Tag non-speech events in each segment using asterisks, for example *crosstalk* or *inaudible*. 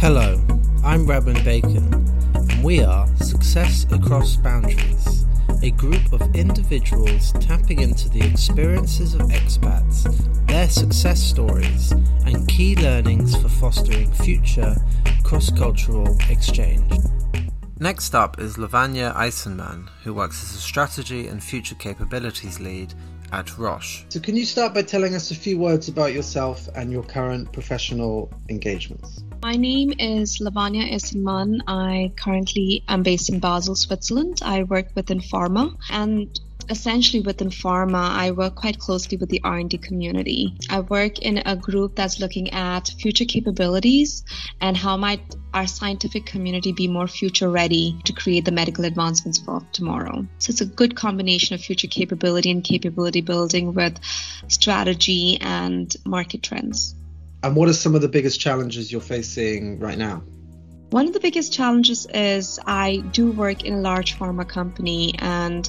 Hello, I'm Rabin Bacon, and we are Success Across Boundaries, a group of individuals tapping into the experiences of expats, their success stories, and key learnings for fostering future cross cultural exchange. Next up is Lavanya Eisenman, who works as a strategy and future capabilities lead at Roche. So, can you start by telling us a few words about yourself and your current professional engagements? My name is Lavanya Eisenman. I currently am based in Basel, Switzerland. I work within pharma and essentially within pharma i work quite closely with the r&d community. I work in a group that's looking at future capabilities and how might our scientific community be more future ready to create the medical advancements for tomorrow. So it's a good combination of future capability and capability building with strategy and market trends. And what are some of the biggest challenges you're facing right now one of the biggest challenges is I do work in a large pharma company, and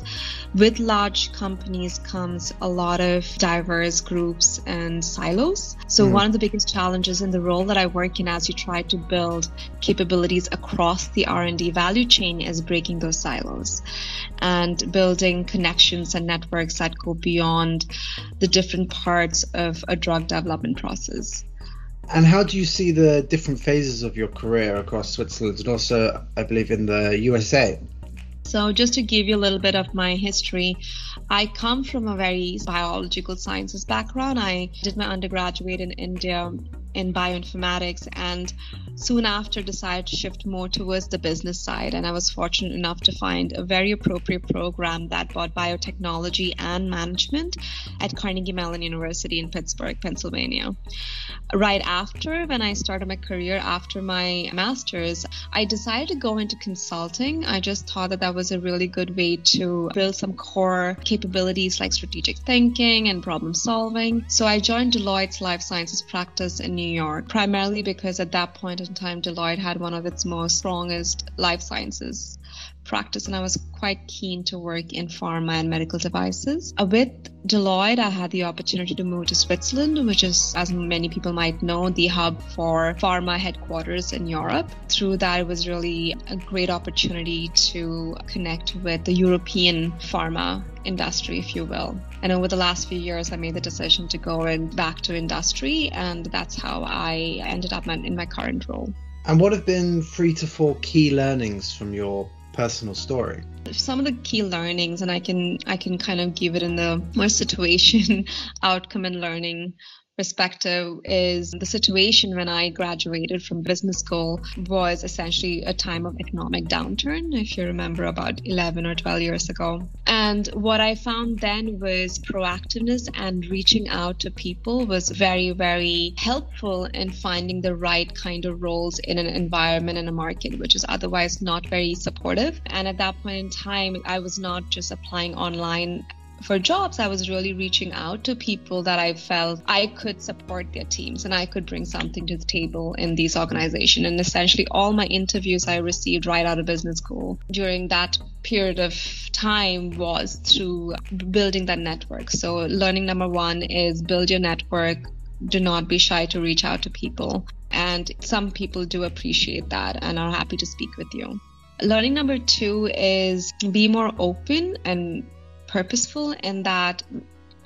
with large companies comes a lot of diverse groups and silos. So mm. one of the biggest challenges in the role that I work in as you try to build capabilities across the R&D value chain is breaking those silos and building connections and networks that go beyond the different parts of a drug development process. And how do you see the different phases of your career across Switzerland and also, I believe, in the USA? So, just to give you a little bit of my history, I come from a very biological sciences background. I did my undergraduate in India in bioinformatics and soon after decided to shift more towards the business side and i was fortunate enough to find a very appropriate program that brought biotechnology and management at carnegie mellon university in pittsburgh pennsylvania. Right after when i started my career after my master's i decided to go into consulting. I just thought that that was a really good way to build some core capabilities like strategic thinking and problem solving. So i joined deloitte's life sciences practice in New York, primarily because at that point in time, Deloitte had one of its most strongest life sciences practice and I was quite keen to work in pharma and medical devices. Uh, with Deloitte, I had the opportunity to move to Switzerland, which is, as many people might know, the hub for pharma headquarters in Europe. Through that, it was really a great opportunity to connect with the European pharma industry, if you will. And over the last few years, I made the decision to go in back to industry, and that's how I ended up in my current role. And what have been three to four key learnings from your personal story? Some of the key learnings and i can i can kind of give it in the more *laughs* situation outcome and learning perspective is the situation when I graduated from business school was essentially a time of economic downturn, if you remember about 11 or 12 years ago. And what I found then was proactiveness and reaching out to people was very, very helpful in finding the right kind of roles in an environment and a market, which is otherwise not very supportive. And at that point in time, I was not just applying online for jobs, I was really reaching out to people that I felt I could support their teams and I could bring something to the table in these organizations. And essentially, all my interviews I received right out of business school during that period of time was through building that network. So, learning number one is build your network. Do not be shy to reach out to people. And some people do appreciate that and are happy to speak with you. Learning number two is be more open and purposeful and that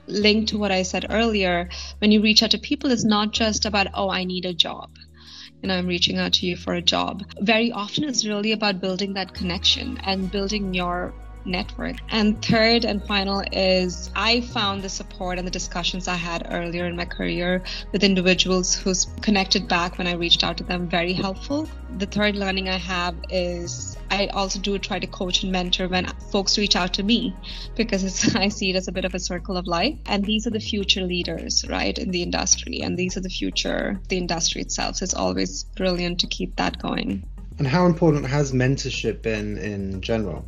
linked to what I said earlier, when you reach out to people, it's not just about, oh, I need a job. And I'm reaching out to you for a job. Very often, it's really about building that connection and building your network. And third and final is I found the support and the discussions I had earlier in my career with individuals who's connected back when I reached out to them very helpful. The third learning I have is I also do try to coach and mentor when folks reach out to me because *laughs* I see it as a bit of a circle of life. And these are the future leaders, right, in the industry. And these are the future, the industry itself. So it's always brilliant to keep that going. And how important has mentorship been in general?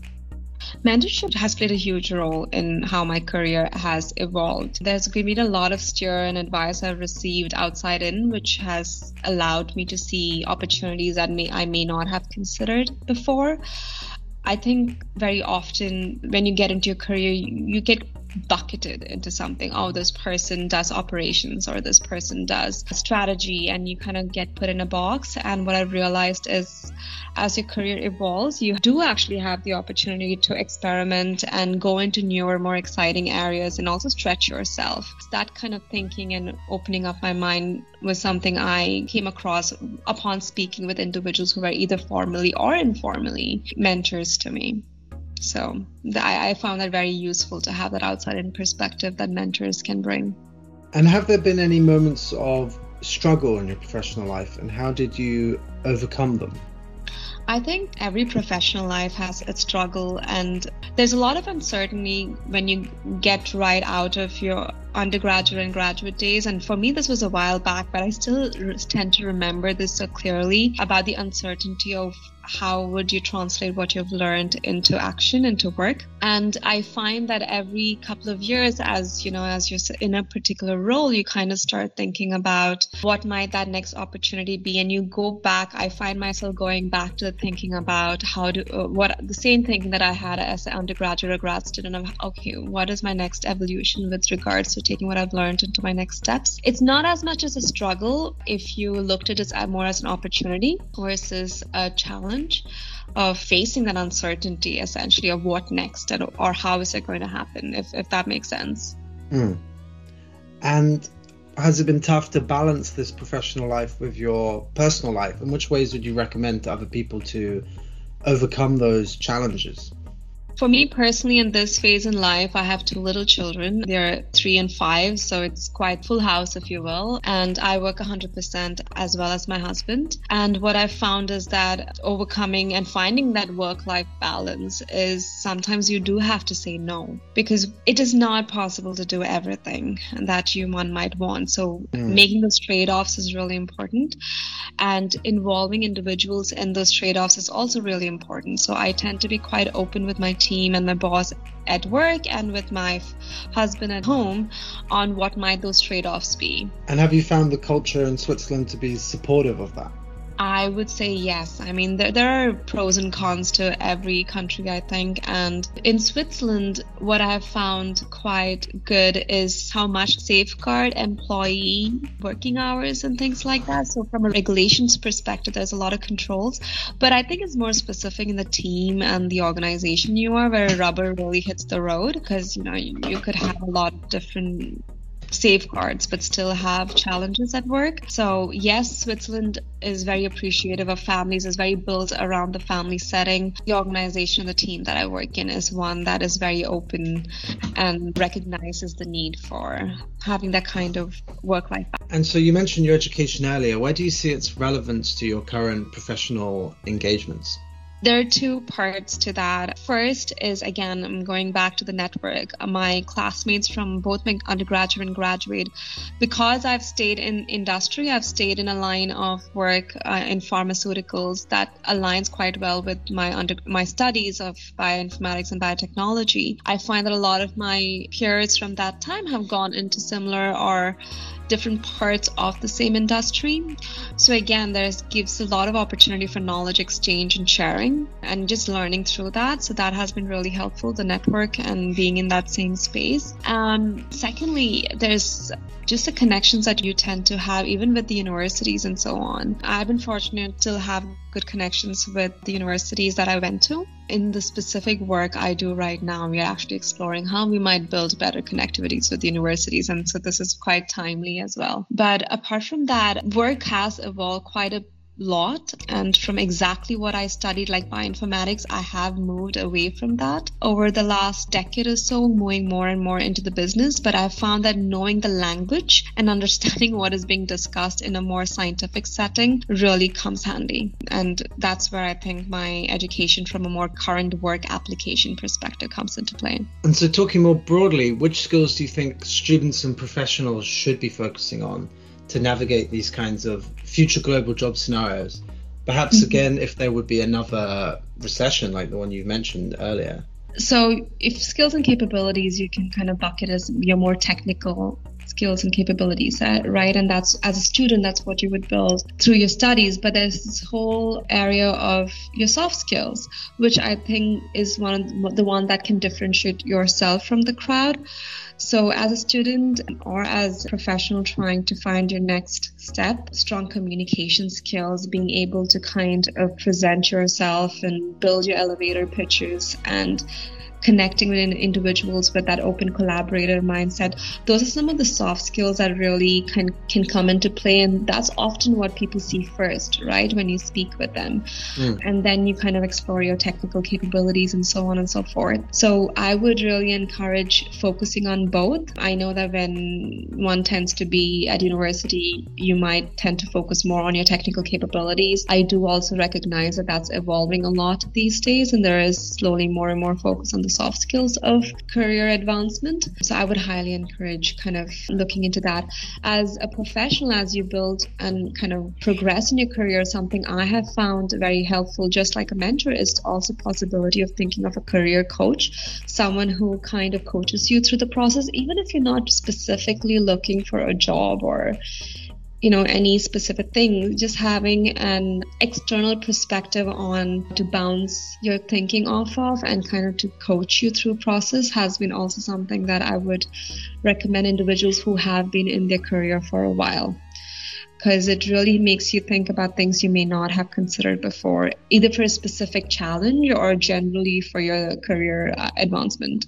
Mentorship has played a huge role in how my career has evolved. There's been a lot of steer and advice I've received outside in, which has allowed me to see opportunities that may I may not have considered before. I think very often when you get into your career, you, you get bucketed into something. Oh, this person does operations or this person does strategy, and you kind of get put in a box. And what I've realized is as your career evolves, you do actually have the opportunity to experiment and go into newer, more exciting areas and also stretch yourself. That kind of thinking and opening up my mind was something I came across upon speaking with individuals who were either formally or informally mentors to me. So I, I found that very useful to have that outside in perspective that mentors can bring. And have there been any moments of struggle in your professional life, and how did you overcome them? I think every professional life has its struggle, and there's a lot of uncertainty when you get right out of your undergraduate and graduate days. And for me, this was a while back, but I still tend to remember this so clearly about the uncertainty of how would you translate what you've learned into action into work and i find that every couple of years as you know as you're in a particular role you kind of start thinking about what might that next opportunity be and you go back i find myself going back to thinking about how to uh, what the same thing that i had as an undergraduate or grad student of okay what is my next evolution with regards to taking what i've learned into my next steps. It's not as much as a struggle if you looked at it more as an opportunity versus a challenge of facing that uncertainty essentially of what next and, or how is it going to happen if, if that makes sense. Mm. and has it been tough to balance this professional life with your personal life? In which ways would you recommend to other people to overcome those challenges for me personally, in this phase in life, I have two little children. They're three and five, so it's quite full house, if you will. And I work 100% as well as my husband. And what I've found is that overcoming and finding that work life balance is sometimes you do have to say no because it is not possible to do everything that you one might want. So mm. making those trade offs is really important. And involving individuals in those trade offs is also really important. So I tend to be quite open with my team and my boss at work and with my husband at home on what might those trade-offs be. And have you found the culture in Switzerland to be supportive of that? I would say yes. I mean, there, there are pros and cons to every country, I think. And in Switzerland, what I've found quite good is how much safeguard employee working hours and things like that. So, from a regulations perspective, there's a lot of controls. But I think it's more specific in the team and the organization you are, where rubber really hits the road because, you know, you, you could have a lot of different safeguards but still have challenges at work. So, yes, Switzerland is very appreciative of families, is very built around the family setting. The organization the team that I work in is one that is very open and recognizes the need for having that kind of work life. And so, you mentioned your education earlier. Where do you see its relevance to your current professional engagements? There are two parts to that. First is again, I'm going back to the network. My classmates from both my undergraduate and graduate, because I've stayed in industry, I've stayed in a line of work uh, in pharmaceuticals that aligns quite well with my under my studies of bioinformatics and biotechnology. I find that a lot of my peers from that time have gone into similar or different parts of the same industry. So again, there's gives a lot of opportunity for knowledge exchange and sharing and just learning through that. So that has been really helpful, the network and being in that same space. Um, secondly, there's just the connections that you tend to have even with the universities and so on. I've been fortunate to have good connections with the universities that I went to. In the specific work I do right now, we are actually exploring how we might build better connectivities with universities. And so this is quite timely as well. But apart from that, work has evolved quite a lot. And from exactly what I studied like bioinformatics I have moved away from that. Over the last decade or so moving more and more into the business but I've found that knowing the language and *laughs* understanding what is being discussed in a more scientific setting really comes handy. And that's where I think my education from a more current work application perspective comes into play. And so talking more broadly which skills do you think students and professionals should be focusing on to navigate these kinds of future global job scenarios. Perhaps mm-hmm. again, if there would be another recession like the one you mentioned earlier. So, if skills and capabilities, you can kind of bucket as your more technical skills and capabilities, uh, right? And that's as a student, that's what you would build through your studies. But there's this whole area of your soft skills, which I think is one of the one that can differentiate yourself from the crowd. So, as a student or as a professional trying to find your next step, strong communication skills, being able to kind of present yourself and build your elevator pitches and connecting with individuals with that open collaborator mindset. Those are some of the soft skills that really can can come into play and that's often what people see first right when you speak with them. Mm. and then you kind of explore your technical capabilities and so on and so forth. So i would really encourage focusing on both. I know that when one tends to be at university you might tend to focus more on your technical capabilities. I do also recognize that that's evolving a lot these days and there is slowly more and more focus on the soft skills of career advancement. So I would highly encourage kind of looking into that. As a professional, as you build and kind of progress in your career, something I have found very helpful, just like a mentor, is also possibility of thinking of a career coach, someone who kind of coaches you through the process, even if you're not specifically looking for a job or you know any specific thing just having an external perspective on to bounce your thinking off of and kind of to coach you through process has been also something that i would recommend individuals who have been in their career for a while. Because it really makes you think about things you may not have considered before either for a specific challenge or generally for your career uh, advancement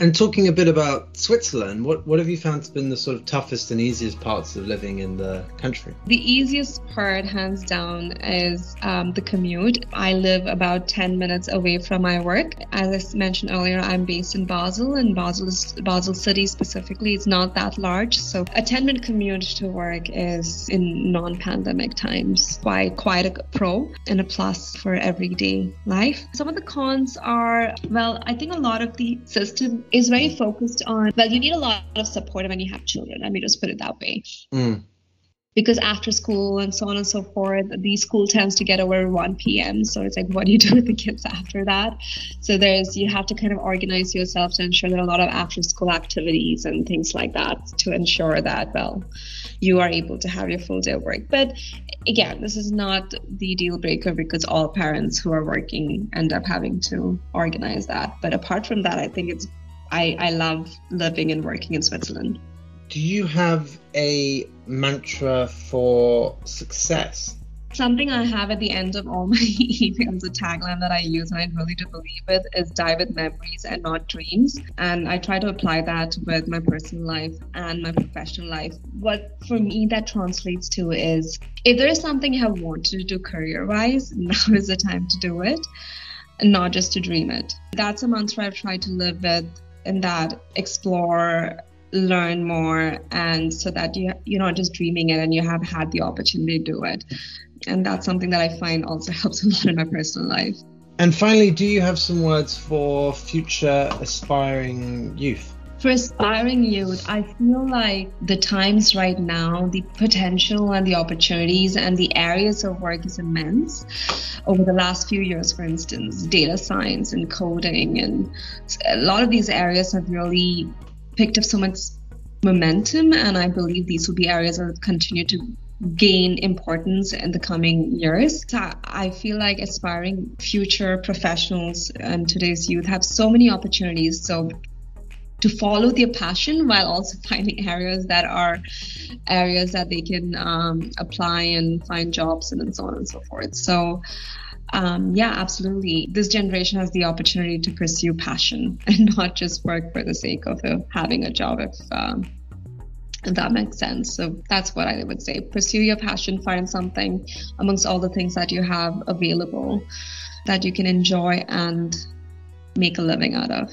and talking a bit about Switzerland, what, what have you found has been the sort of toughest and easiest parts of living in the country? The easiest part, hands down, is um, the commute. I live about 10 minutes away from my work. As I mentioned earlier, I'm based in Basel, and Basel, Basel City specifically is not that large. So a 10 minute commute to work is in non pandemic times quite, quite a pro and a plus for everyday life. Some of the cons are, well, I think a lot of the system is very focused on well you need a lot of support when you have children let me just put it that way. Mm. because after school and so on and so forth the school tends to get over 1 p.m so it's like what do you do with the kids after that? So there's you have to kind of organize yourself to ensure that a lot of after school activities and things like that to ensure that well you are able to have your full day of work. But again this is not the deal breaker because all parents who are working end up having to organize that. But apart from that i think it's I, I love living and working in Switzerland. Do you have a mantra for success? Something I have at the end of all *laughs* my emails, a tagline that I use and I really do believe it is die with memories and not dreams. And I try to apply that with my personal life and my professional life. What for me that translates to is if there is something you have wanted to do career wise, *laughs* now is the time to do it and not just to dream it. That's a mantra I've tried to live with in that explore learn more and so that you you're not just dreaming it and you have had the opportunity to do it. And that's something that i find also *laughs* helps a lot in my personal life. And finally do you have some words for future aspiring youth for aspiring youth, I feel like the times right now, the potential and the opportunities and the areas of work is immense. Over the last few years, for instance, data science and coding, and a lot of these areas have really picked up so much momentum. And I believe these will be areas that continue to gain importance in the coming years. I feel like aspiring future professionals and today's youth have so many opportunities. So to follow their passion while also *laughs* finding areas that are areas that they can um, apply and find jobs and, and so on and so forth. So um, yeah, absolutely. This generation has the opportunity to pursue passion *laughs* and not just work for the sake of uh, having a job. If, um, if that makes sense. So that's what I would say. Pursue your passion, find something amongst all the things that you have available that you can enjoy and make a living out of.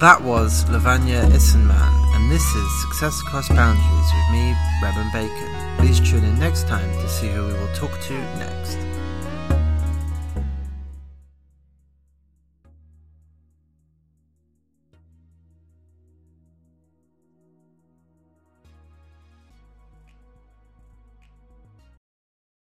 That was Lavanya Eisenman, and this is Success Across Boundaries with me, Reben Bacon. Please tune in next time to see who we will talk to next.